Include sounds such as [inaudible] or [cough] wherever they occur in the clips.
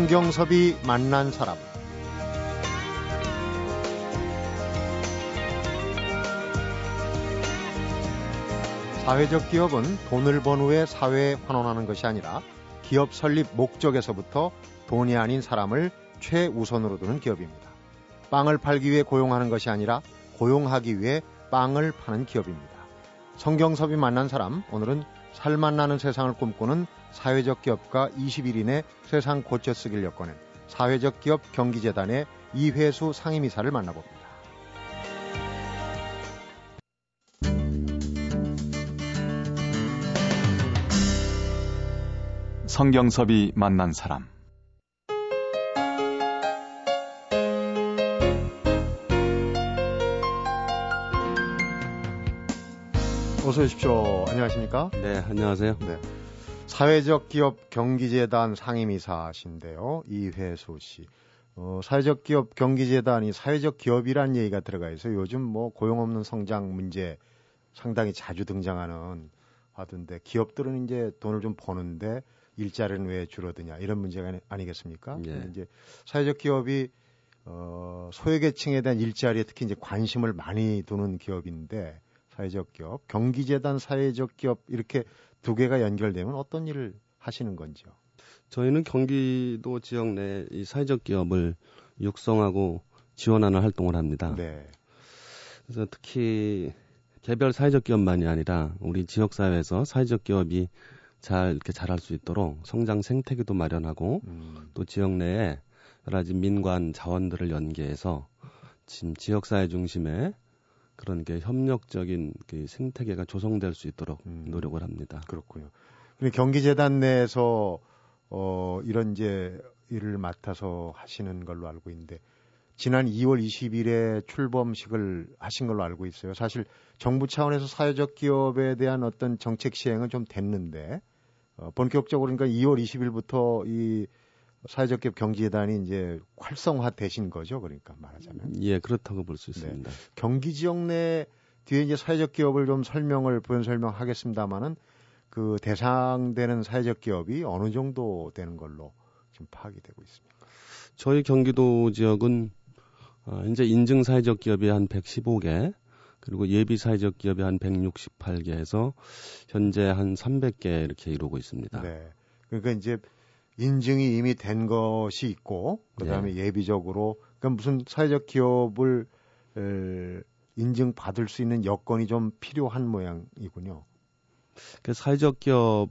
성경섭이 만난 사람 사회적 기업은 돈을 번 후에 사회에 환원하는 것이 아니라 기업 설립 목적에서부터 돈이 아닌 사람을 최우선으로 두는 기업입니다. 빵을 팔기 위해 고용하는 것이 아니라 고용하기 위해 빵을 파는 기업입니다. 성경섭이 만난 사람, 오늘은 살맛 나는 세상을 꿈꾸는 사회적 기업가 21인의 세상 고쳐쓰기를 엮어낸 사회적 기업 경기재단의 이회수 상임이사를 만나봅니다. 성경섭이 만난 사람 어서 오십시오. 안녕하십니까? 네, 안녕하세요. 네. 사회적 기업 경기재단 상임이사신데요. 이회수 씨. 어, 사회적 기업 경기재단이 사회적 기업이라는 얘기가 들어가 있어요. 요즘 뭐 고용 없는 성장 문제 상당히 자주 등장하는 하던데 기업들은 이제 돈을 좀 버는데 일자리는 왜 줄어드냐 이런 문제가 아니겠습니까? 예. 이제 사회적 기업이 어, 소외계층에 대한 일자리에 특히 이제 관심을 많이 두는 기업인데 사회적 기업, 경기재단 사회적 기업 이렇게 두 개가 연결되면 어떤 일을 하시는 건지요? 저희는 경기도 지역 내 이 사회적 기업을 육성하고 지원하는 활동을 합니다. 네. 그래서 특히 개별 사회적 기업만이 아니라 우리 지역 사회에서 사회적 기업이 잘 이렇게 잘할 수 있도록 성장 생태계도 마련하고 음, 또 지역 내에 여러 가지 민관 자원들을 연계해서 지금 지역 사회 중심의 그런 게 협력적인 그 생태계가 조성될 수 있도록 음. 노력을 합니다. 그렇군요. 근데 경기재단 내에서 어, 이런 이제 일을 맡아서 하시는 걸로 알고 있는데 지난 2월 20일에 출범식을 하신 걸로 알고 있어요. 사실 정부 차원에서 사회적 기업에 대한 어떤 정책 시행은 좀 됐는데 어, 본격적으로 그러니까 2월 20일부터 이 사회적 기업 경기재단이 이제 활성화 되신 거죠. 그러니까 말하자면 예, 그렇다고 볼수 네. 있습니다. 경기 지역 내 뒤에 이제 사회적 기업을 좀 설명을 부연 설명하겠습니다만은 그 대상되는 사회적 기업이 어느 정도 되는 걸로 지금 파악이 되고 있습니다. 저희 경기도 지역은 어, 현재 인증 사회적 기업이 한 115개, 그리고 예비 사회적 기업이 한 168개에서 현재 한 300개 이렇게 이루고 있습니다. 네. 그러니까 이제 인증이 이미 된 것이 있고 그다음에 예 비적으로 그러니까 무슨 사회적 기업을 에, 인증 받을 수 있는 여건이 좀 필요한 모양이군요. 그 사회적 기업은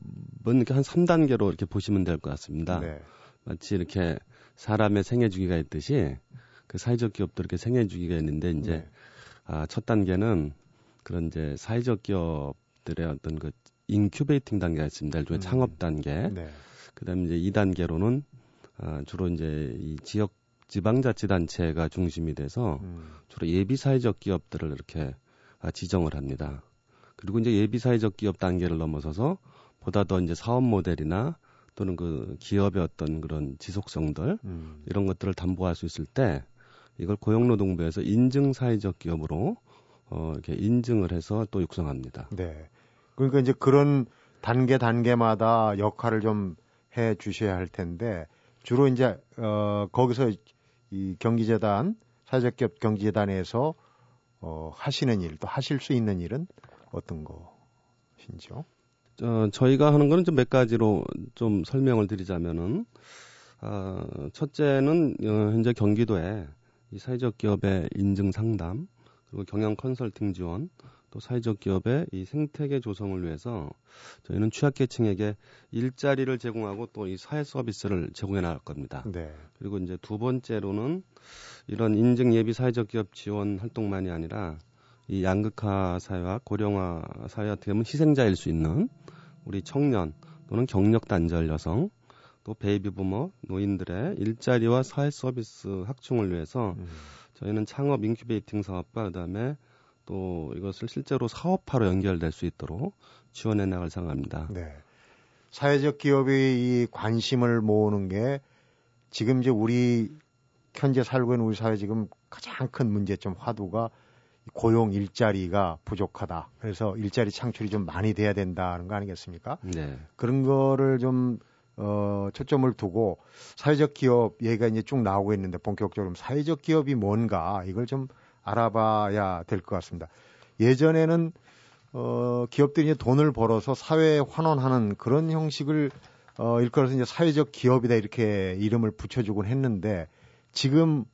이렇게 한 3단계로 이렇게 보시면 될 것 같습니다. 네. 마치 이렇게 사람의 생애 주기가 있듯이 그 사회적 기업도 이렇게 생애 주기가 있는데 이제 네. 아, 첫 단계는 그런 이제 사회적 기업들의 어떤 그 incubating 단계가 있습니다. 일종의 음. 창업 단계. 네. 그다음에 이제 2단계로는 아, 주로 이제 이 지역 지방자치단체가 중심이 돼서 음. 주로 예비 사회적 기업들을 이렇게 아, 지정을 합니다. 그리고 이제 예비 사회적 기업 단계를 넘어서서 보다 더 이제 사업 모델이나 또는 그 기업의 어떤 그런 지속성들 음. 이런 것들을 담보할 수 있을 때 이걸 고용노동부에서 인증 사회적 기업으로 어 이렇게 인증을 해서 또 육성합니다. 네. 그러니까 이제 그런 단계 단계마다 역할을 좀 해 주셔야 할 텐데 주로 이제 어 거기서 이 경기재단 사회적 기업 경기재단에서 어 하시는 일 또 하실 수 있는 일은 어떤 것인지요? 어, 저희가 하는 거는 좀 몇 가지로 좀 설명을 드리자면은 아, 첫째는 어, 현재 경기도에 이 사회적 기업의 인증 상담 그리고 경영 컨설팅 지원 또 사회적 기업의 이 생태계 조성을 위해서 저희는 취약계층에게 일자리를 제공하고 또 이 사회 서비스를 제공해 나갈 겁니다. 네. 그리고 이제 두 번째로는 이런 인증 예비 사회적 기업 지원 활동만이 아니라 이 양극화 사회와 고령화 사회 어떻게 보면 희생자일 수 있는 우리 청년 또는 경력 단절 여성 또 베이비 부머 노인들의 일자리와 사회 서비스 확충을 위해서 음. 저희는 창업 incubating 사업과 그다음에 또 이것을 실제로 사업화로 연결될 수 있도록 지원해 나갈 생각합니다. 네. 사회적 기업이 이 관심을 모으는 게 지금 이제 우리 현재 살고 있는 우리 사회 지금 가장 큰 문제점 화두가 고용 일자리가 부족하다. 그래서 일자리 창출이 좀 많이 돼야 된다는 거 아니겠습니까? 네. 그런 거를 좀 어, 초점을 두고 사회적 기업 얘기가 이제 쭉 나오고 있는데 본격적으로 사회적 기업이 뭔가 이걸 좀 알아봐야 될 것 같습니다. 예전에는 어, 기업들이 이제 돈을 벌어서 사회에 환원하는 그런 형식을 어, 일컬어서 이제 사회적 기업이다 이렇게 이름을 붙여주곤 했는데 지금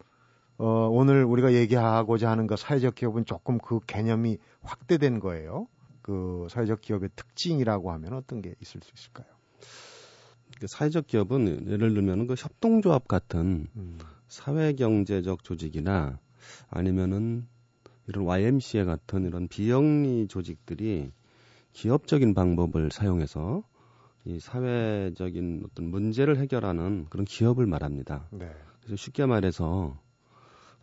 어, 오늘 우리가 얘기하고자 하는 그 사회적 기업은 조금 그 개념이 확대된 거예요. 그 사회적 기업의 특징이라고 하면 어떤 게 있을 수 있을까요? 그 사회적 기업은 예를 들면 그 협동조합 같은 음. 사회경제적 조직이나 아니면은 이런 YMCA 같은 이런 비영리 조직들이 기업적인 방법을 사용해서 이 사회적인 어떤 문제를 해결하는 그런 기업을 말합니다. 네. 그래서 쉽게 말해서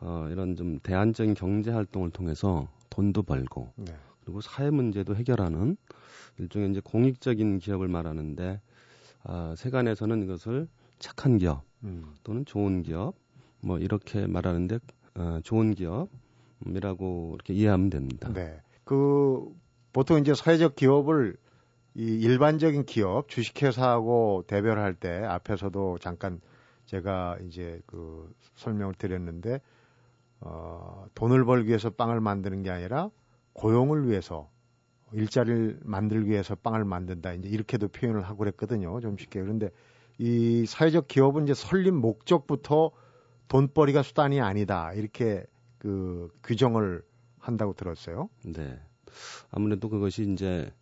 어, 이런 좀 대안적인 경제 활동을 통해서 돈도 벌고 네. 그리고 사회 문제도 해결하는 일종의 이제 공익적인 기업을 말하는데 아, 세간에서는 이것을 착한 기업 음. 또는 좋은 기업 뭐 이렇게 말하는데 어, 좋은 기업이라고 이렇게 이해하면 됩니다. 네. 그 보통 이제 사회적 기업을 이 일반적인 기업 주식회사하고 대별할 때 앞에서도 잠깐 제가 이제 그 설명을 드렸는데 어, 돈을 벌기 위해서 빵을 만드는 게 아니라 고용을 위해서 일자리를 만들기 위해서 빵을 만든다. 이제 이렇게도 표현을 하고 그랬거든요. 좀 쉽게. 그런데 이 사회적 기업은 이제 설립 목적부터 돈벌이가 수단이 아니다. 이렇게 그 규정을 한다고 들었어요. 네. 아무래도 그것이 이제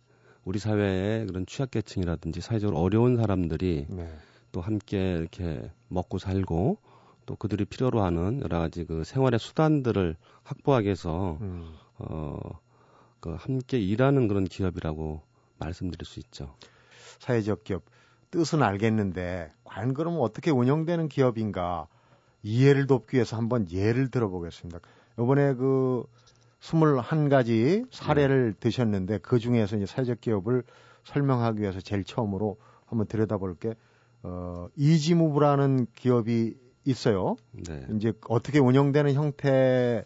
우리 사회의 그런 취약계층이라든지 사회적으로 어려운 사람들이 네. 또 함께 이렇게 먹고 살고 또 그들이 필요로 하는 여러 가지 그 생활의 수단들을 확보하기 위해서 음. 어, 그 함께 일하는 그런 기업이라고 말씀드릴 수 있죠. 사회적 기업 뜻은 알겠는데 과연 그러면 어떻게 운영되는 기업인가 이해를 돕기 위해서 한번 예를 들어보겠습니다. 이번에 그 21가지 사례를 네. 드셨는데 그 중에서 이제 사회적 기업을 설명하기 위해서 제일 처음으로 한번 들여다볼 게 어, 이지무브라는 기업이 있어요. 네. 이제 어떻게 운영되는 형태를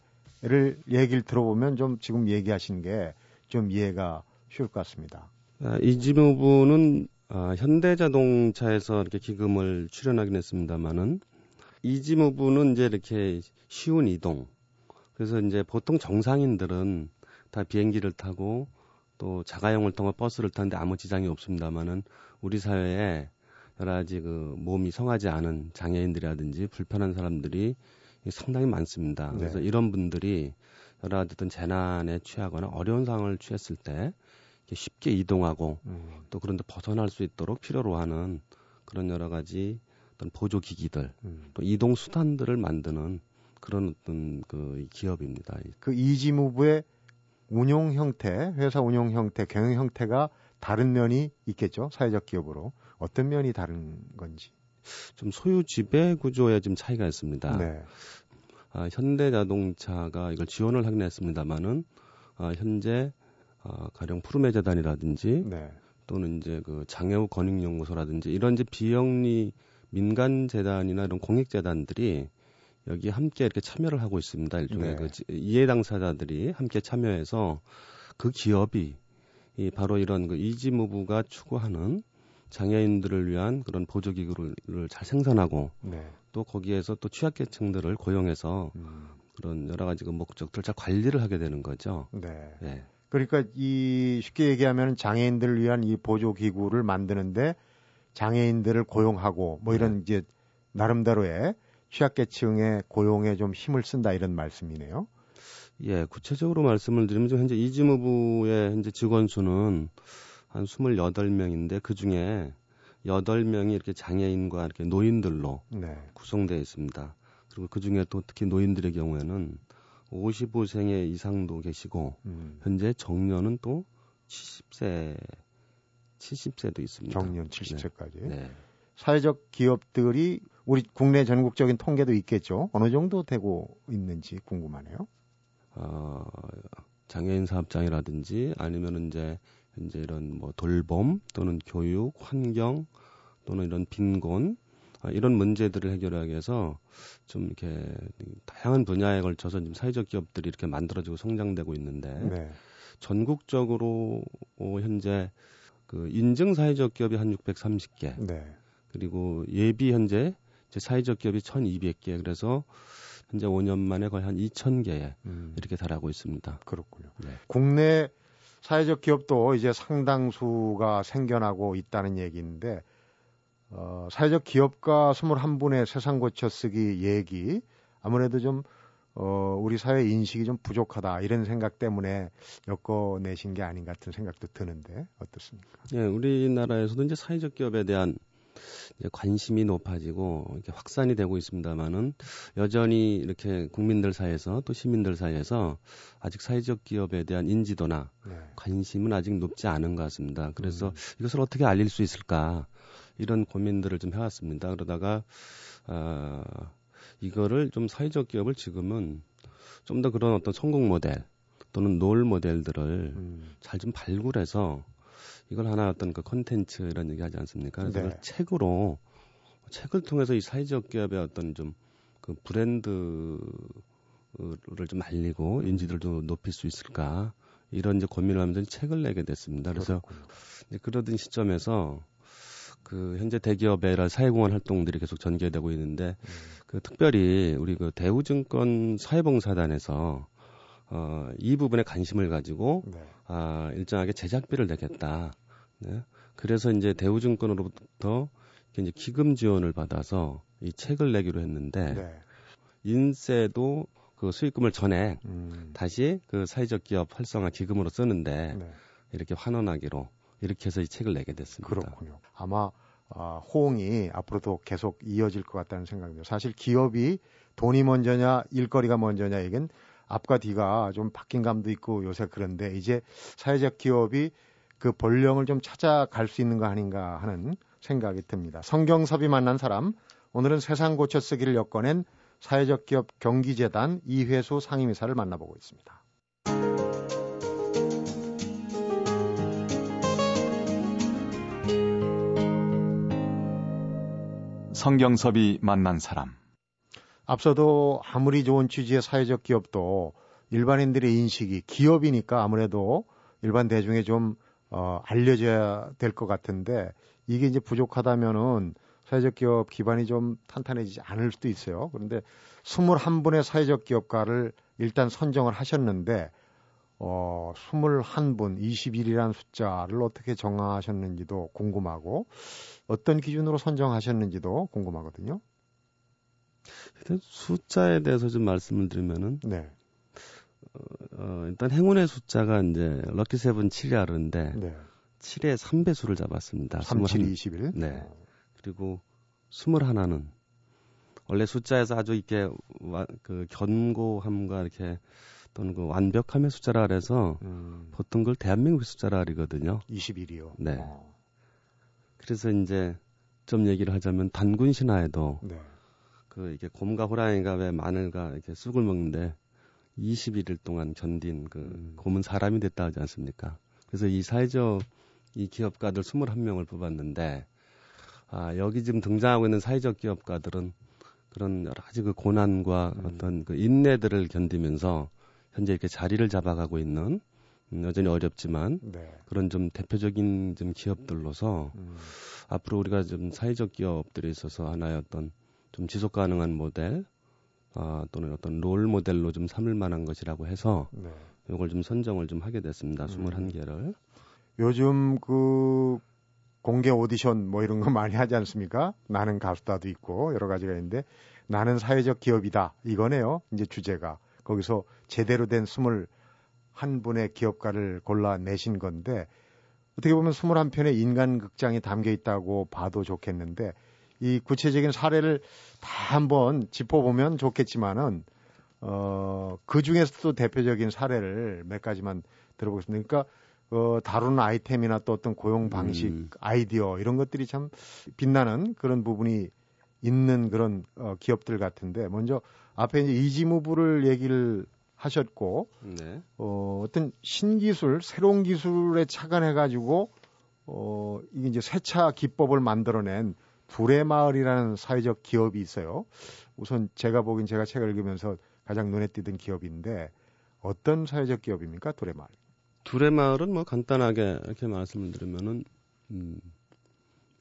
얘기를 들어보면 좀 지금 얘기하신 게 좀 이해가 쉬울 것 같습니다. 아, 이지무브는 아, 현대자동차에서 이렇게 기금을 출연하긴 했습니다만은 이지무브는 이제 이렇게 쉬운 이동. 그래서 이제 보통 정상인들은 다 비행기를 타고 또 자가용을 통해 버스를 타는데 아무 지장이 없습니다만은 우리 사회에 여러 가지 그 몸이 성하지 않은 장애인들이라든지 불편한 사람들이 상당히 많습니다. 네. 그래서 이런 분들이 여러 가지 어떤 재난에 취하거나 어려운 상황을 취했을 때 쉽게 이동하고 음. 또 그런데 벗어날 수 있도록 필요로 하는 그런 여러 가지 어떤 보조 기기들 음. 또 이동 수단들을 만드는 그런 어떤 그 기업입니다. 그 이지무브의 운용 형태, 회사 운용 형태, 경영 형태가 다른 면이 있겠죠. 사회적 기업으로. 어떤 면이 다른 건지. 좀 소유 지배 구조에 좀 차이가 있습니다. 네. 아, 현대자동차가 이걸 지원을 하긴 했습니다만은 아, 현재 아, 가령 푸르메 재단이라든지 네. 또는 이제 그 장애우 권익연구소라든지 이런 이제 비영리 민간 재단이나 이런 공익 재단들이 여기 함께 이렇게 참여를 하고 있습니다. 일종의 네. 그 이해 당사자들이 함께 참여해서 그 기업이 이 바로 이런 그 이지무브가 추구하는 장애인들을 위한 그런 보조기구를 잘 생산하고 네. 또 거기에서 또 취약계층들을 고용해서 음. 그런 여러 가지 그 목적들을 잘 관리를 하게 되는 거죠. 네. 네. 그러니까 이 쉽게 얘기하면 장애인들을 위한 이 보조기구를 만드는데 장애인들을 고용하고 뭐 이런 네. 이제 나름대로의 취약계층의 고용에 좀 힘을 쓴다 이런 말씀이네요. 예, 구체적으로 말씀을 드리면 현재 이지무부의 현재 직원 수는 한 28명인데 그 중에 8명이 이렇게 장애인과 이렇게 노인들로 네. 구성되어 있습니다. 그리고 그 중에 또 특히 노인들의 경우에는 55세 이상도 계시고 음. 현재 정년은 또 70세 70세도 있습니다. 정년 70세까지. 네. 네. 사회적 기업들이 우리 국내 전국적인 통계도 있겠죠. 어느 정도 되고 있는지 궁금하네요. 어, 장애인 사업장이라든지 아니면 이제 이제 이런 뭐 돌봄 또는 교육, 환경 또는 이런 빈곤 아, 이런 문제들을 해결하기 위해서 좀 이렇게 다양한 분야에 걸쳐서 지금 사회적 기업들이 이렇게 만들어지고 성장되고 있는데 네. 전국적으로 어, 현재 그 인증 사회적 기업이 한 630개. 네. 그리고 예비 현재 이제 사회적 기업이 1,200개 그래서 현재 5년 만에 거의 한 2,000개에 음. 이렇게 달하고 있습니다. 그렇군요. 네. 국내 사회적 기업도 이제 상당수가 생겨나고 있다는 얘기인데 어, 사회적 기업가 21분의 세상 고쳐 쓰기 얘기 아무래도 좀 어, 우리 사회 인식이 좀 부족하다 이런 생각 때문에 엮어내신 게 아닌 같은 생각도 드는데 어떻습니까? 예, 우리나라에서도 이제 사회적 기업에 대한 이제 관심이 높아지고 이렇게 확산이 되고 있습니다만은 여전히 이렇게 국민들 사이에서 또 시민들 사이에서 아직 사회적 기업에 대한 인지도나 네. 관심은 아직 높지 않은 것 같습니다. 그래서 음. 이것을 어떻게 알릴 수 있을까 이런 고민들을 좀 해왔습니다. 그러다가 어, 이거를 좀 사회적 기업을 지금은 좀 더 그런 어떤 성공 모델 또는 롤 모델들을 음. 잘좀 발굴해서 이걸 하나 어떤 그 컨텐츠 이런 얘기 하지 않습니까? 그래서 네. 책으로 책을 통해서 이 사회적 기업의 어떤 좀 그 브랜드를 좀 알리고 인지도를 좀 높일 수 있을까 이런 이제 고민을 하면서 책을 내게 됐습니다. 그래서 이제 그러던 시점에서 그 현재 대기업의 사회공헌 활동들이 계속 전개되고 있는데 음. 그 특별히 우리 그 대우증권 사회봉사단에서 어, 이 부분에 관심을 가지고 네. 아, 일정하게 제작비를 내겠다. 네. 그래서 이제 대우증권으로부터 이제 기금 지원을 받아서 이 책을 내기로 했는데 네. 인세도 그 수익금을 전액 음. 다시 그 사회적 기업 활성화 기금으로 쓰는데 네. 이렇게 환원하기로 이렇게 해서 이 책을 내게 됐습니다. 그렇군요. 아마 어, 호응이 앞으로도 계속 이어질 것 같다는 생각입니다. 사실 기업이 돈이 먼저냐 일거리가 먼저냐 이건 앞과 뒤가 좀 바뀐 감도 있고 요새 그런데 이제 사회적 기업이 그 본령을 좀 찾아갈 수 있는 거 아닌가 하는 생각이 듭니다. 성경섭이 만난 사람 오늘은 세상 고쳐 쓰기를 엮어낸 사회적 기업 경기재단 이회수 상임이사를 만나보고 있습니다. 성경섭이 만난 사람. 앞서도 아무리 좋은 취지의 사회적 기업도 일반인들의 인식이 기업이니까 아무래도 일반 대중에 좀 어, 알려져야 될 것 같은데 이게 이제 부족하다면은 사회적 기업 기반이 좀 탄탄해지지 않을 수도 있어요. 그런데 21분의 사회적 기업가를 일단 선정을 하셨는데 어, 21분, 21이라는 숫자를 어떻게 정하셨는지도 궁금하고 어떤 기준으로 선정하셨는지도 궁금하거든요. 일단 숫자에 대해서 좀 말씀을 드리면은 네. 어, 어, 일단 행운의 숫자가 이제 럭키 세븐 7이 아르인데 네. 7의 3배수를 잡았습니다. 37, 21. 네. 그리고 21는 원래 숫자에서 아주 이렇게 와, 그 견고함과 이렇게 또는 그 완벽함의 숫자라 그래서 음. 보통 그걸 대한민국 숫자라 그러거든요. 21이요. 네. 어. 그래서 이제 좀 얘기를 하자면 단군 신화에도 네. 그 이게 곰과 호랑이가 왜 마늘과 이렇게 쑥을 먹는데 21일 동안 견딘 그 음. 곰은 사람이 됐다 하지 않습니까? 그래서 이 사회적 이 기업가들 21명을 뽑았는데 아, 여기 지금 등장하고 있는 사회적 기업가들은 그런 여러 가지 그 고난과 음. 어떤 그 인내들을 견디면서 현재 이렇게 자리를 잡아가고 있는 음, 여전히 어렵지만 네. 그런 좀 대표적인 좀 기업들로서 음. 앞으로 우리가 좀 사회적 기업들에 있어서 하나의 어떤 좀 지속 가능한 모델 어, 또는 어떤 롤 모델로 좀 삼을 만한 것이라고 해서 네. 이걸 좀 선정을 좀 하게 됐습니다. 음. 21개를. 요즘 그 공개 오디션 뭐 이런 거 [laughs] 많이 하지 않습니까? 나는 가수다도 있고 여러 가지가 있는데 나는 사회적 기업이다. 이거네요. 이제 주제가. 거기서 제대로 된 스물 한 분의 기업가를 골라내신 건데 어떻게 보면 스물한 편의 인간 극장이 담겨 있다고 봐도 좋겠는데 이 구체적인 사례를 다 한번 짚어보면 좋겠지만은 어, 그 중에서도 대표적인 사례를 몇 가지만 들어보겠습니다. 그러니까 어, 다루는 아이템이나 또 어떤 고용 방식, 음. 아이디어 이런 것들이 참 빛나는 그런 부분이 있는 그런 어, 기업들 같은데 먼저 앞에 이제 이지무부를 얘기를 하셨고 네. 어, 어떤 신기술, 새로운 기술에 착안해 가지고 어, 이게 이제 세차 기법을 만들어낸 불의 마을이라는 사회적 기업이 있어요. 우선 제가 보긴 제가 책을 읽으면서 가장 눈에 띄던 기업인데 어떤 사회적 기업입니까? 둘의 마을. 둘의 마을은 뭐 간단하게 이렇게 말씀을 드리면은 음,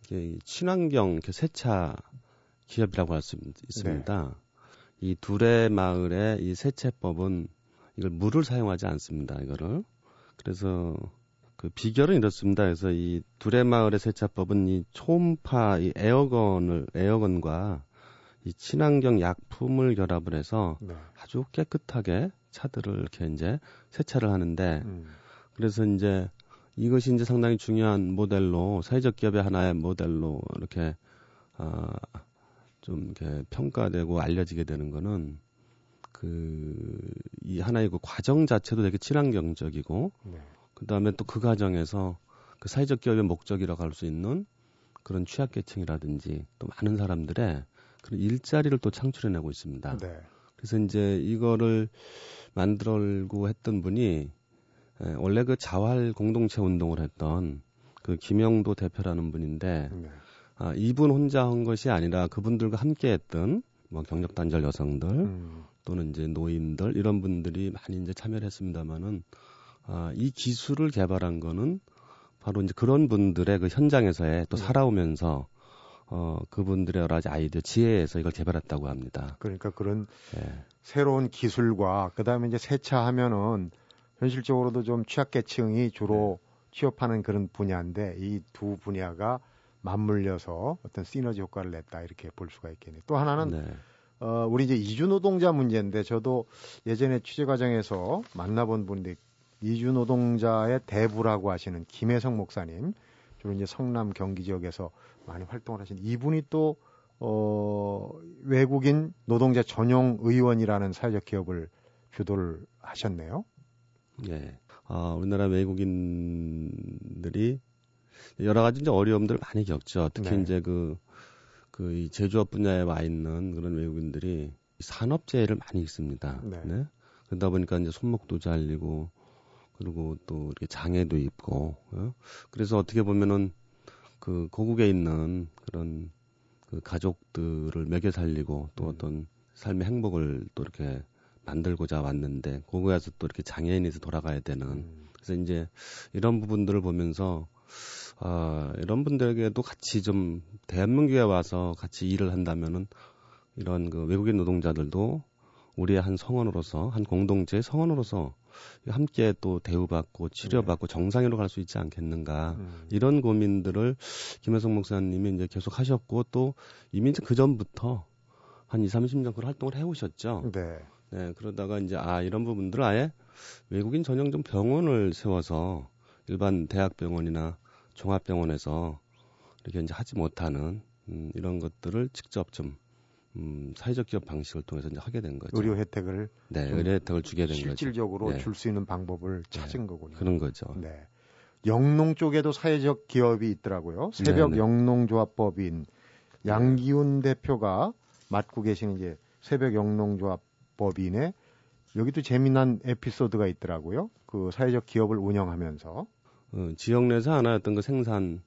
이게 친환경 세차 기업이라고 할 수 있습니다. 네. 이 두레 마을의 이 세채법은 이걸 물을 사용하지 않습니다. 이거를 그래서 그 비결은 이렇습니다. 그래서 이 두레 마을의 세차법은 이 초음파 이 에어건을 에어건과 이 친환경 약품을 결합을 해서 네. 아주 깨끗하게 차들을 이렇게 이제 세차를 하는데 음. 그래서 이제 이것이 이제 상당히 중요한 모델로 사회적 기업의 하나의 모델로 이렇게 아, 좀 이렇게 평가되고 알려지게 되는 거는 그 이 하나의 그 과정 자체도 되게 친환경적이고 네. 그다음에 또 그 과정에서 그 사회적 기업의 목적이라고 할 수 있는 그런 취약계층이라든지 또 많은 사람들의 그런 일자리를 또 창출해내고 있습니다. 네. 그래서 이제 이거를 만들고 했던 분이 에, 원래 그 자활 공동체 운동을 했던 그 김영도 대표라는 분인데 네. 아, 이분 혼자 한 것이 아니라 그분들과 함께 했던 뭐 경력 단절 여성들 음. 또는 이제 노인들 이런 분들이 많이 이제 참여를 했습니다마는 아, 이 기술을 개발한 거는 바로 이제 그런 분들의 그 현장에서의 또 네. 살아오면서 어, 그분들의 여러 가지 아이디어, 지혜에서 이걸 개발했다고 합니다. 그러니까 그런 네. 새로운 기술과 그다음에 이제 세차하면은 현실적으로도 좀 취약계층이 주로 네. 취업하는 그런 분야인데 이 두 분야가 맞물려서 어떤 시너지 효과를 냈다 이렇게 볼 수가 있겠네요. 또 하나는 네. 어, 우리 이제 이주 노동자 문제인데 저도 예전에 취재 과정에서 만나본 분인데 이주 노동자의 대부라고 하시는 김혜성 목사님 주로 이제 성남 경기 지역에서 많이 활동을 하신 이분이 또 어, 외국인 노동자 전용 의원이라는 사회적 기업을 주도를 하셨네요. 네. 아, 우리나라 외국인들이 여러 가지 이제 어려움들을 많이 겪죠. 특히 네. 이제 그, 그, 이 제조업 분야에 와 있는 그런 외국인들이 산업재해를 많이 있습니다. 네. 네? 그러다 보니까 이제 손목도 잘리고, 그리고 또 이렇게 장애도 있고, 어? 그래서 어떻게 보면은 그 고국에 있는 그런 그 가족들을 먹여 살리고 또 음. 어떤 삶의 행복을 또 이렇게 만들고자 왔는데 고국에서 또 이렇게 장애인에서 돌아가야 되는 음. 그래서 이제 이런 부분들을 보면서 아, 이런 분들에게도 같이 좀 대한민국에 와서 같이 일을 한다면은 이런 그 외국인 노동자들도 우리의 한 성원으로서 한 공동체의 성원으로서 함께 또 대우받고 치료받고 네. 정상으로 갈 수 있지 않겠는가 음. 이런 고민들을 김혜성 목사님이 이제 계속 하셨고 또 이미 그 전부터 한 2, 30년 그런 활동을 해오셨죠. 네. 네. 그러다가 이제 아 이런 부분들을 아예 외국인 전용 좀 병원을 세워서 일반 대학 병원이나 종합병원에서 이렇게 이제 하지 못하는 음, 이런 것들을 직접 좀 음, 사회적 기업 방식을 통해서 이제 하게 된 거죠. 의료 혜택을 네, 의료 혜택을 주게 된 실질적으로 거죠. 실질적으로 네. 줄수 있는 방법을 네. 찾은 네, 거군요. 그런 거죠. 네. 영농 쪽에도 사회적 기업이 있더라고요. 새벽 네, 네. 영농조합법인 양기훈 대표가 맡고 계시는 이제 새벽 영농조합법인에 여기도 재미난 에피소드가 있더라고요. 그 사회적 기업을 운영하면서 어, 지역 내에서 하나였던 그 생산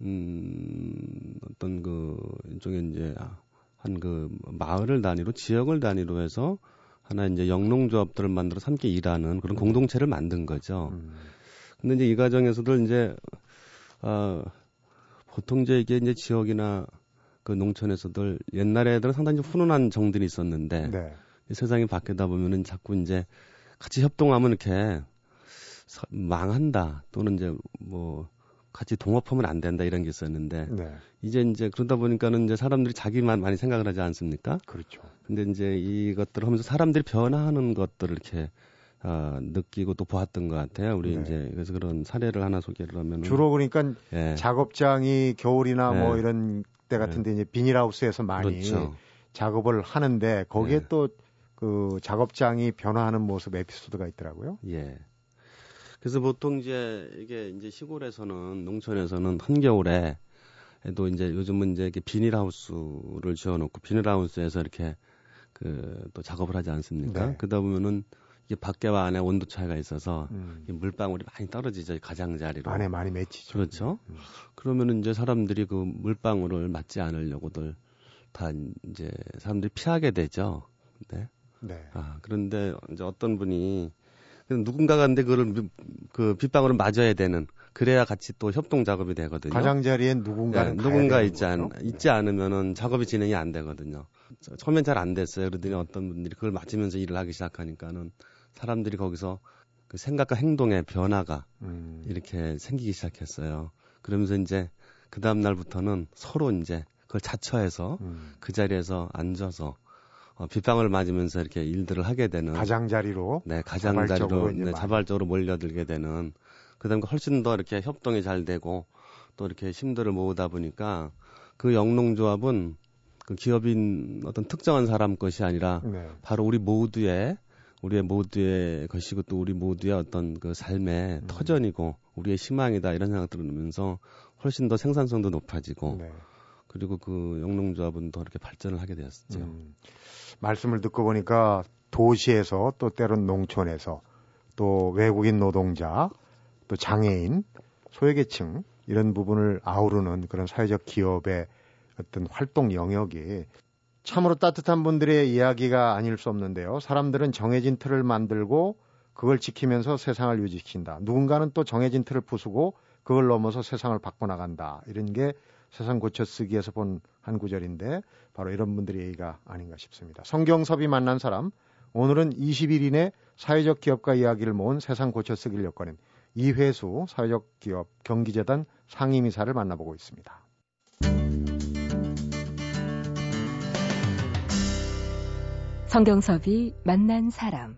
음, 어떤 그 일종의 이제 한 그 마을을 단위로 지역을 단위로 해서 하나 이제 영농조합들을 만들어서 함께 일하는 그런 음. 공동체를 만든 거죠. 음. 근데 이제 이 과정에서도 이제 아 보통 이제 이게 이제 지역이나 그 농촌에서들 옛날에들은 상당히 훈훈한 정들이 있었는데 네. 세상이 바뀌다 보면은 자꾸 이제 같이 협동하면 이렇게 망한다 또는 이제 뭐 같이 동업하면 안 된다 이런 게 있었는데 네. 이제 이제 그러다 보니까는 이제 사람들이 자기만 많이 생각을 하지 않습니까? 그렇죠. 근데 이제 이것들을 하면서 사람들이 변화하는 것들을 이렇게 어, 느끼고 또 보았던 것 같아요. 우리 네. 이제 그래서 그런 사례를 하나 소개를 하면 주로 그러니까 예. 작업장이 겨울이나 네. 뭐 이런 때 같은데 네. 이제 비닐하우스에서 많이 그렇죠. 작업을 하는데 거기에 네. 또그 작업장이 변화하는 모습 에피소드가 있더라고요. 예. 그래서 보통 이제 이게 이제 시골에서는 농촌에서는 한겨울에 도 이제 요즘은 이제 이렇게 비닐하우스를 지어놓고 비닐하우스에서 이렇게 그 또 작업을 하지 않습니까? 네. 그러다 보면은 이게 밖에와 안에 온도 차이가 있어서 음. 물방울이 많이 떨어지죠 가장자리로 안에 많이 맺히죠. 그렇죠. 음. 그러면은 이제 사람들이 그 물방울을 맞지 않으려고들 다 이제 사람들이 피하게 되죠. 네. 네. 아 그런데 이제 어떤 분이 누군가가 근데 그걸 그 빗방울을 맞아야 되는 그래야 같이 또 협동 작업이 되거든요. 가장자리엔 누군가는 네, 누군가 있지 않 있지 않으면은 작업이 진행이 안 되거든요. 처음엔 잘 안 됐어요. 그러더니 어떤 분들이 그걸 맞으면서 일을 하기 시작하니까는 사람들이 거기서 그 생각과 행동의 변화가 음. 이렇게 생기기 시작했어요. 그러면서 이제 그 다음 날부터는 서로 이제 그걸 자처해서 음. 그 자리에서 앉아서 어, 빗방울 맞으면서 이렇게 일들을 하게 되는 가장자리로 네 가장자리로 네, 자발적으로 몰려들게 되는 그다음에 훨씬 더 이렇게 협동이 잘 되고 또 이렇게 힘들을 모으다 보니까 그 영농조합은 그 기업인 어떤 특정한 사람 것이 아니라 네. 바로 우리 모두의 우리의 모두의 것이고 또 우리 모두의 어떤 그 삶의 음. 터전이고 우리의 희망이다 이런 생각 들으면서 훨씬 더 생산성도 높아지고 네. 그리고 그 영농조합은 더 이렇게 발전을 하게 되었죠. 음. 말씀을 듣고 보니까 도시에서 또 때론 농촌에서 또 외국인 노동자 또 장애인 소외계층 이런 부분을 아우르는 그런 사회적 기업의 어떤 활동 영역이 참으로 따뜻한 분들의 이야기가 아닐 수 없는데요. 사람들은 정해진 틀을 만들고 그걸 지키면서 세상을 유지시킨다. 누군가는 또 정해진 틀을 부수고 그걸 넘어서 세상을 바꿔나간다. 이런 게 세상 고쳐 쓰기에서 본 한 구절인데 바로 이런 분들의 얘기가 아닌가 싶습니다. 성경섭이 만난 사람 오늘은 20일 이 사회적 기업가 이야기를 모은 세상 고쳐 쓰기를 엮어낸 이회수 사회적 기업 경기재단 상임이사를 만나보고 있습니다. 성경섭이 만난 사람.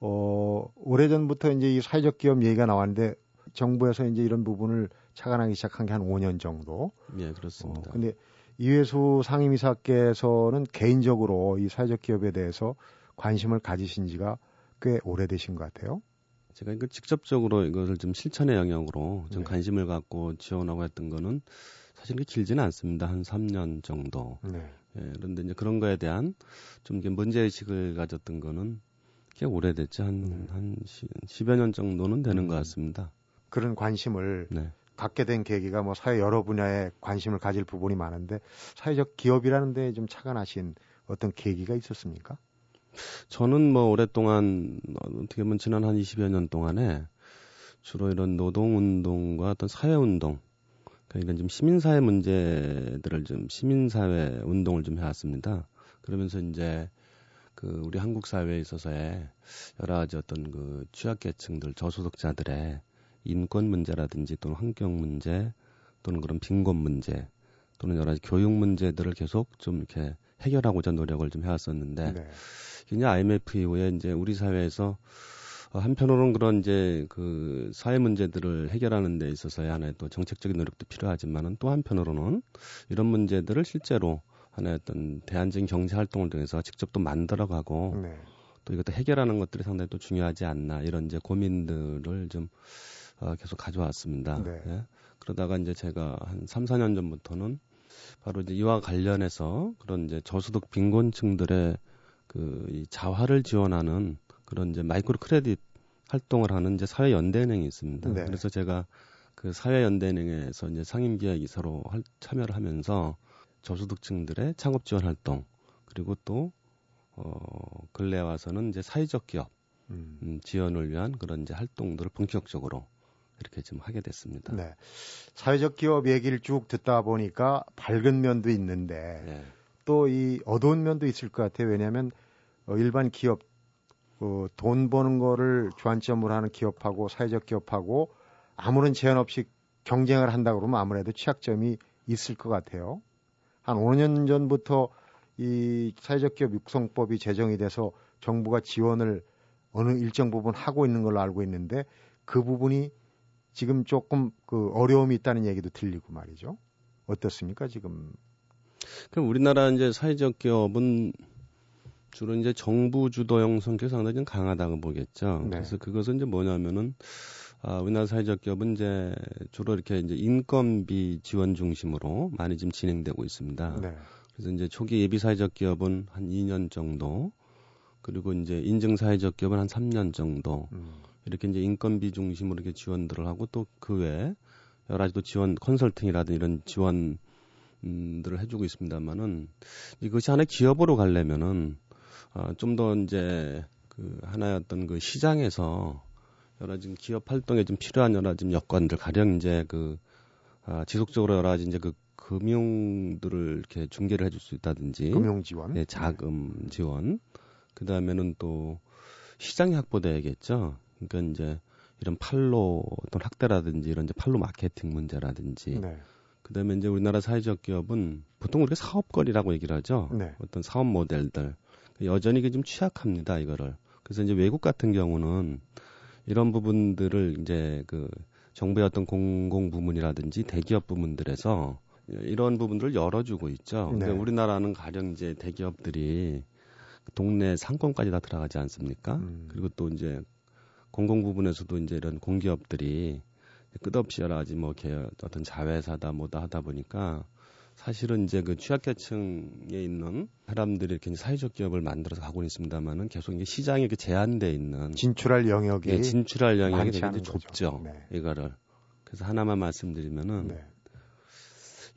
어, 오래전부터 이제 이 사회적 기업 얘기가 나왔는데 정부에서 이제 이런 부분을 착안하기 시작한 게 한 5년 정도. 예, 그렇습니다. 어, 근데 이회수 상임이사께서는 개인적으로 이 사회적 기업에 대해서 관심을 가지신 지가 꽤 오래되신 것 같아요. 제가 이거 직접적으로 이것을 좀 실천의 영역으로 좀 네. 관심을 갖고 지원하고 했던 거는 사실 그렇게 길지는 않습니다. 한 3년 정도. 네. 예, 그런데 이제 그런 거에 대한 좀 문제의식을 가졌던 거는 꽤 오래됐죠. 한, 네. 한 10여 년 정도는 되는 음. 것 같습니다. 그런 관심을 네. 갖게 된 계기가 뭐 사회 여러 분야에 관심을 가질 부분이 많은데 사회적 기업이라는 데좀 착안하신 어떤 계기가 있었습니까? 저는 뭐 오랫동안 어떻게 보면 지난 한 20여 년 동안에 주로 이런 노동운동과 어떤 사회운동, 그러니까 이런 좀 시민사회 문제들을 좀 시민사회 운동을 좀 해왔습니다. 그러면서 이제 그 우리 한국 사회에 있어서의 여러 가지 어떤 그 취약계층들, 저소득자들의 인권 문제라든지 또는 환경 문제 또는 그런 빈곤 문제 또는 여러 가지 교육 문제들을 계속 좀 이렇게 해결하고자 노력을 좀 해왔었는데 네. 이제 IMF 이후에 이제 우리 사회에서 한편으로는 그런 이제 그 사회 문제들을 해결하는 데 있어서의 하나의 또 정책적인 노력도 필요하지만은 또 한편으로는 이런 문제들을 실제로 하나의 어떤 대안적인 경제 활동을 통해서 직접 또 만들어가고 네. 또 이것도 해결하는 것들이 상당히 또 중요하지 않나 이런 이제 고민들을 좀 어, 계속 가져왔습니다. 네. 예? 그러다가 이제 제가 한 3, 4년 전부터는 바로 이제 이와 관련해서 그런 이제 저소득 빈곤층들의 그 이 자활을 지원하는 그런 이제 마이크로 크레딧 활동을 하는 이제 사회 연대은행이 있습니다. 네. 그래서 제가 그 사회 연대은행에서 이제 상임 기획 이사로 할, 참여를 하면서 저소득층들의 창업 지원 활동 그리고 또 어, 근래 와서는 이제 사회적 기업 음. 음, 지원을 위한 그런 이제 활동들을 본격적으로 이렇게 좀 하게 됐습니다. 네. 사회적 기업 얘기를 쭉 듣다 보니까 밝은 면도 있는데 네. 또이 어두운 면도 있을 것 같아요. 왜냐하면 어, 일반 기업 어, 돈 버는 거를 주안점으로 하는 기업하고 사회적 기업하고 아무런 제한 없이 경쟁을 한다 그러면 아무래도 취약점이 있을 것 같아요. 한 5년 전부터 이 사회적 기업 육성법이 제정이 돼서 정부가 지원을 어느 일정 부분 하고 있는 걸로 알고 있는데 그 부분이 지금 조금 그 어려움이 있다는 얘기도 들리고 말이죠. 어떻습니까, 지금? 그럼 우리나라 이제 사회적 기업은 주로 이제 정부 주도형 성격이 상당히 좀 강하다고 보겠죠. 네. 그래서 그것은 이제 뭐냐면은 아, 우리나라 사회적 기업은 이제 주로 이렇게 이제 인건비 지원 중심으로 많이 지금 진행되고 있습니다. 네. 그래서 이제 초기 예비 사회적 기업은 한 2년 정도, 그리고 이제 인증 사회적 기업은 한 3년 정도, 음. 이렇게 이제 인건비 중심으로 이렇게 지원들을 하고 또 그 외에 여러 가지 또 지원 컨설팅이라든 이런 지원 들을 해주고 있습니다만은 이것이 하나의 기업으로 가려면은 어, 좀더 이제 그 하나의 어떤 그 시장에서 여러 지금 기업 활동에 좀 필요한 여러 지금 여건들 가령 이제 그 아, 지속적으로 여러 가지 이제 그 금융들을 이렇게 중개를 해줄 수 있다든지 금융 지원, 네, 자금 지원. 그 다음에는 또 시장이 확보돼야겠죠. 그러니까 이제 이런 팔로 어떤 확대라든지 이런 이제 팔로 마케팅 문제라든지. 네. 그 다음에 이제 우리나라 사회적 기업은 보통 우리가 사업거리라고 얘기를 하죠. 네. 어떤 사업 모델들. 여전히 좀 취약합니다, 이거를. 그래서 이제 외국 같은 경우는 이런 부분들을 이제 그 정부의 어떤 공공 부문이라든지 대기업 부문들에서 이런 부분들을 열어주고 있죠. 네. 근데 우리나라는 가령 이제 대기업들이 동네 상권까지 다 들어가지 않습니까? 음. 그리고 또 이제 공공 부분에서도 이제 이런 공기업들이 끝없이 여러 가지 뭐 어떤 자회사다 뭐다 하다 보니까 사실은 이제 그 취약계층에 있는 사람들이 이렇게 사회적 기업을 만들어서 가고 있습니다만은 계속 이게 시장에 이렇게 제한돼 있는 진출할 영역이 예, 진출할 영역이 되게. 좁죠. 네. 이거를 그래서 하나만 말씀드리면은 네.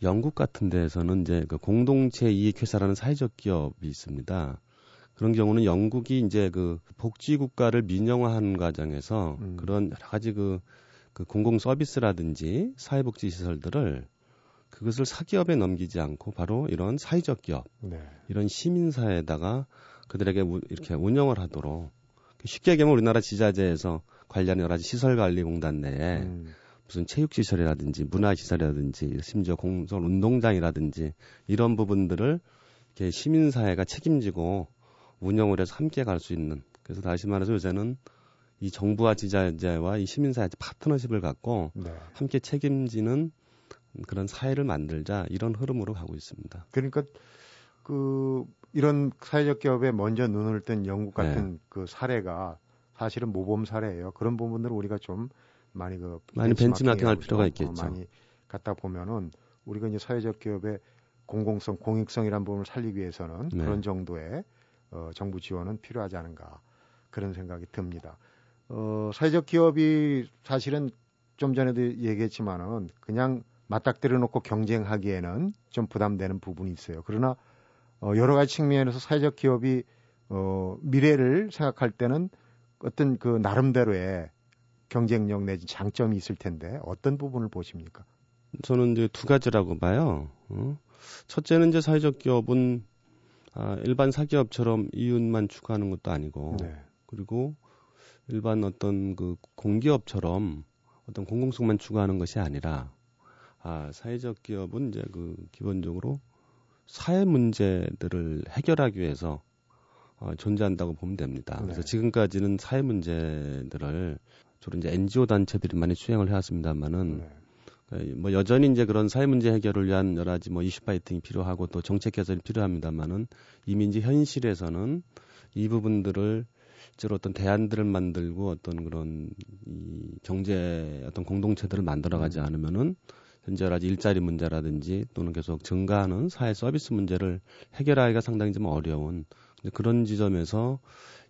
영국 같은 데에서는 이제 그 공동체 이익회사라는 사회적 기업이 있습니다. 그런 경우는 영국이 이제 그 복지 국가를 민영화하는 과정에서 음. 그런 여러 가지 그, 그 공공 서비스라든지 사회복지 시설들을 그것을 사기업에 넘기지 않고 바로 이런 사회적 기업, 네. 이런 시민사회에다가 그들에게 우- 이렇게 운영을 하도록 쉽게 얘기하면 우리나라 지자체에서 관리하는 여러 가지 시설관리공단 내에 음. 무슨 체육시설이라든지 문화시설이라든지 심지어 공설 운동장이라든지 이런 부분들을 이렇게 시민사회가 책임지고 운영을 해서 함께 갈 수 있는 그래서 다시 말해서 요새는 이 정부와 지자체와 이 시민사회 파트너십을 갖고 네. 함께 책임지는 그런 사회를 만들자 이런 흐름으로 가고 있습니다. 그러니까 그 이런 사회적 기업에 먼저 눈을 뜬 영국 같은 네. 그 사례가 사실은 모범 사례예요. 그런 부분들을 우리가 좀 많이 그 많이 벤치마킹 할 벤치마킹이라고 필요가. 있겠죠. 어, 많이 갖다 보면은 우리가 이제 사회적 기업의 공공성, 공익성이라는 부분을 살리기 위해서는 네. 그런 정도의 어, 정부 지원은 필요하지 않은가 그런 생각이 듭니다. 어, 사회적 기업이 사실은 좀 전에도 얘기했지만은 그냥 맞닥뜨려 놓고 경쟁하기에는 좀 부담되는 부분이 있어요. 그러나 어, 여러 가지 측면에서 사회적 기업이 어, 미래를 생각할 때는 어떤 그 나름대로의 경쟁력 내지 장점이 있을 텐데 어떤 부분을 보십니까? 저는 이제 두 가지라고 봐요. 어? 첫째는 이제 사회적 기업은 아, 일반 사기업처럼 이윤만 추구하는 것도 아니고 네. 그리고 일반 어떤 그 공기업처럼 어떤 공공성만 추구하는 것이 아니라 아, 사회적 기업은 이제 그 기본적으로 사회 문제들을 해결하기 위해서 어, 존재한다고 보면 됩니다. 그래서 네. 지금까지는 사회 문제들을 주로 이제 NGO 단체들이 많이 수행을 해왔습니다만은 네. 에, 뭐 여전히 이제 그런 사회 문제 해결을 위한 여러 가지 뭐 이슈 파이팅이 필요하고 또 정책 개선이 필요합니다만은 이미 이제 현실에서는 이 부분들을 실제로 어떤 대안들을 만들고 어떤 그런 이 경제 어떤 공동체들을 만들어가지 음. 않으면은 현재 여러 가지 일자리 문제라든지 또는 계속 증가하는 사회 서비스 문제를 해결하기가 상당히 좀 어려운 그런 지점에서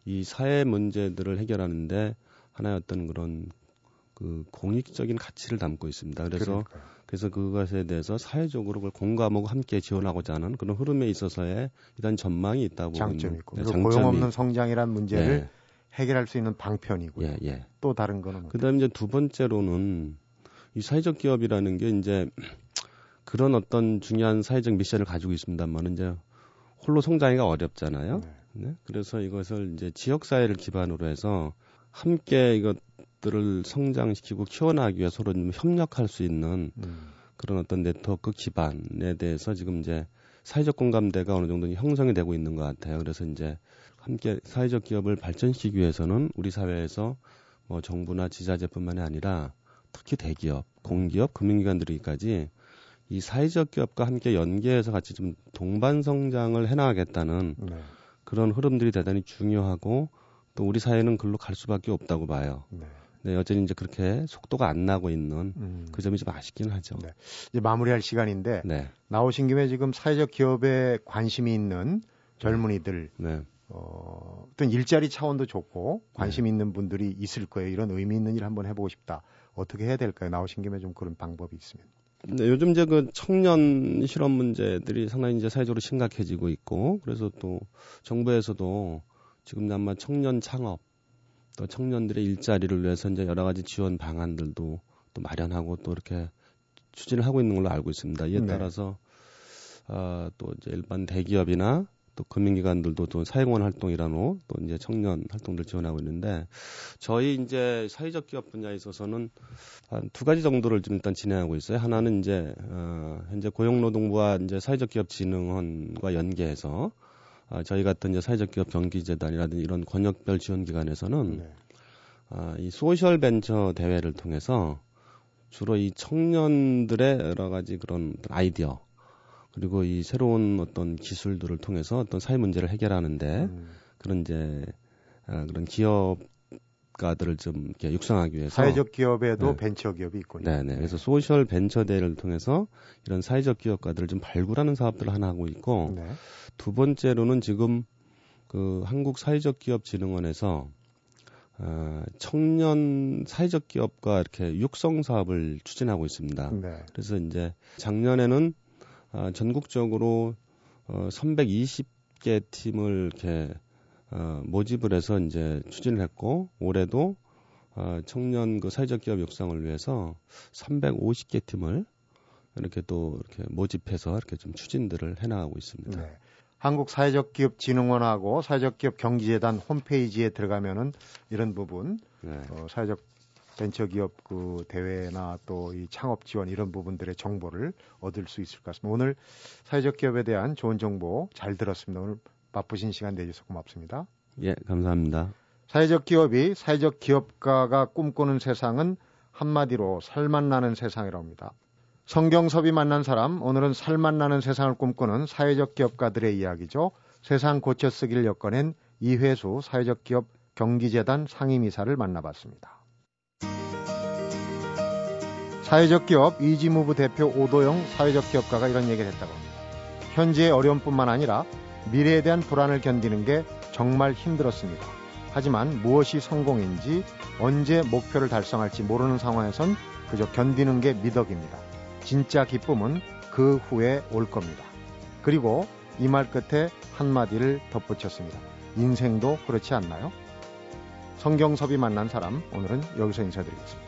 이 사회 문제들을 해결하는데 하나의 어떤 그런 그 공익적인 가치를 담고 있습니다. 그래서 그러니까요. 그래서 그것에 대해서 사회적으로 그걸 공감하고 함께 지원하고자 하는 그런 흐름에 있어서의 일단 전망이 있다고 장점이 있고 네, 장점이 고용 없는 성장이라는 문제를 예, 해결할 수 있는 방편이고요. 예, 예. 또 다른 거는 그다음에 이제 두 번째로는 이 사회적 기업이라는 게 이제 그런 어떤 중요한 사회적 미션을 가지고 있습니다만 이제 홀로 성장하기가 어렵잖아요. 네. 네? 그래서 이것을 이제 지역 사회를 기반으로 해서 함께 이 것들을 성장시키고 키워나가기 위해 서로 좀 협력할 수 있는 음. 그런 어떤 네트워크 기반에 대해서 지금 이제 사회적 공감대가 어느 정도 형성이 되고 있는 것 같아요. 그래서 이제 함께 사회적 기업을 발전시키기 위해서는 우리 사회에서 뭐 정부나 지자체뿐만이 아니라 특히 대기업, 공기업, 금융기관들이까지 이 사회적 기업과 함께 연계해서 같이 좀 동반 성장을 해나가겠다는 네. 그런 흐름들이 대단히 중요하고 또 우리 사회는 글로 갈 수밖에 없다고 봐요. 네. 네, 여전히 이제 그렇게 속도가 안 나고 있는 음. 그 점이 좀 아쉽긴 하죠. 네. 이제 마무리할 시간인데 네, 나오신 김에 지금 사회적 기업에 관심이 있는 젊은이들 네. 어, 어떤 일자리 차원도 좋고 관심 네. 있는 분들이 있을 거예요. 이런 의미 있는 일 한번 해보고 싶다. 어떻게 해야 될까요? 나오신 김에 좀 그런 방법이 있으면. 네, 요즘 이제 그 청년 실업 문제들이 상당히 이제 사회적으로 심각해지고 있고 그래서 또 정부에서도 지금 아마 청년 창업 또 청년들의 일자리를 위해서 이제 여러 가지 지원 방안들도 또 마련하고 또 이렇게 추진을 하고 있는 걸로 알고 있습니다. 이에 네. 따라서 아, 또 이제 일반 대기업이나 또 금융기관들도 또 사회공헌 활동이라노 또 이제 청년 활동들 지원하고 있는데 저희 이제 사회적 기업 분야에 있어서는 한 두 가지 정도를 좀 일단 진행하고 있어요. 하나는 이제 어, 현재 고용노동부와 이제 사회적 기업 진흥원과 연계해서 아, 저희 같은 이제 사회적 기업 경기재단이라든지 이런 권역별 지원 기관에서는 네. 아, 이 소셜 벤처 대회를 통해서 주로 이 청년들의 여러 가지 그런 아이디어 그리고 이 새로운 어떤 기술들을 통해서 어떤 사회 문제를 해결하는데 음. 그런 이제 아, 그런 기업가들을 좀 이렇게 육성하기 위해서 사회적 기업에도 네. 벤처 기업이 있군요. 네, 네. 그래서 소셜 벤처 대회를 통해서 이런 사회적 기업가들을 좀 발굴하는 사업들을 하나 하고 있고 네. 두 번째로는 지금 그 한국 사회적 기업 진흥원에서 어, 청년 사회적 기업과 이렇게 육성 사업을 추진하고 있습니다. 네. 그래서 이제 작년에는 어, 전국적으로 어, 320개 팀을 이렇게 어, 모집을 해서 이제 추진을 했고 올해도 어, 청년 그 사회적 기업 육성을 위해서 350개 팀을 이렇게 또 이렇게 모집해서 이렇게 좀 추진들을 해나가고 있습니다. 네. 한국 사회적 기업 진흥원하고 사회적 기업 경기재단 홈페이지에 들어가면은 이런 부분 네. 어, 사회적 벤처기업 그 대회나 또 이 창업 지원 이런 부분들의 정보를 얻을 수 있을 것 같습니다. 오늘 사회적 기업에 대한 좋은 정보 잘 들었습니다. 오늘 바쁘신 시간 내주셔서 고맙습니다. 예, 감사합니다. 사회적 기업이 사회적 기업가가 꿈꾸는 세상은 한마디로 살맛나는 세상이라고 합니다. 성경섭이 만난 사람, 오늘은 살맛나는 세상을 꿈꾸는 사회적 기업가들의 이야기죠. 세상 고쳐 쓰기를 엮어낸 이회수 사회적 기업 경기재단 상임이사를 만나봤습니다. 사회적 기업 이지무브 대표 오도영 사회적 기업가가 이런 얘기를 했다고 합니다. 현재의 어려움뿐만 아니라 미래에 대한 불안을 견디는 게 정말 힘들었습니다. 하지만 무엇이 성공인지 언제 목표를 달성할지 모르는 상황에선 그저 견디는 게 미덕입니다. 진짜 기쁨은 그 후에 올 겁니다. 그리고 이 말 끝에 한마디를 덧붙였습니다. 인생도 그렇지 않나요? 성경섭이 만난 사람, 오늘은 여기서 인사드리겠습니다.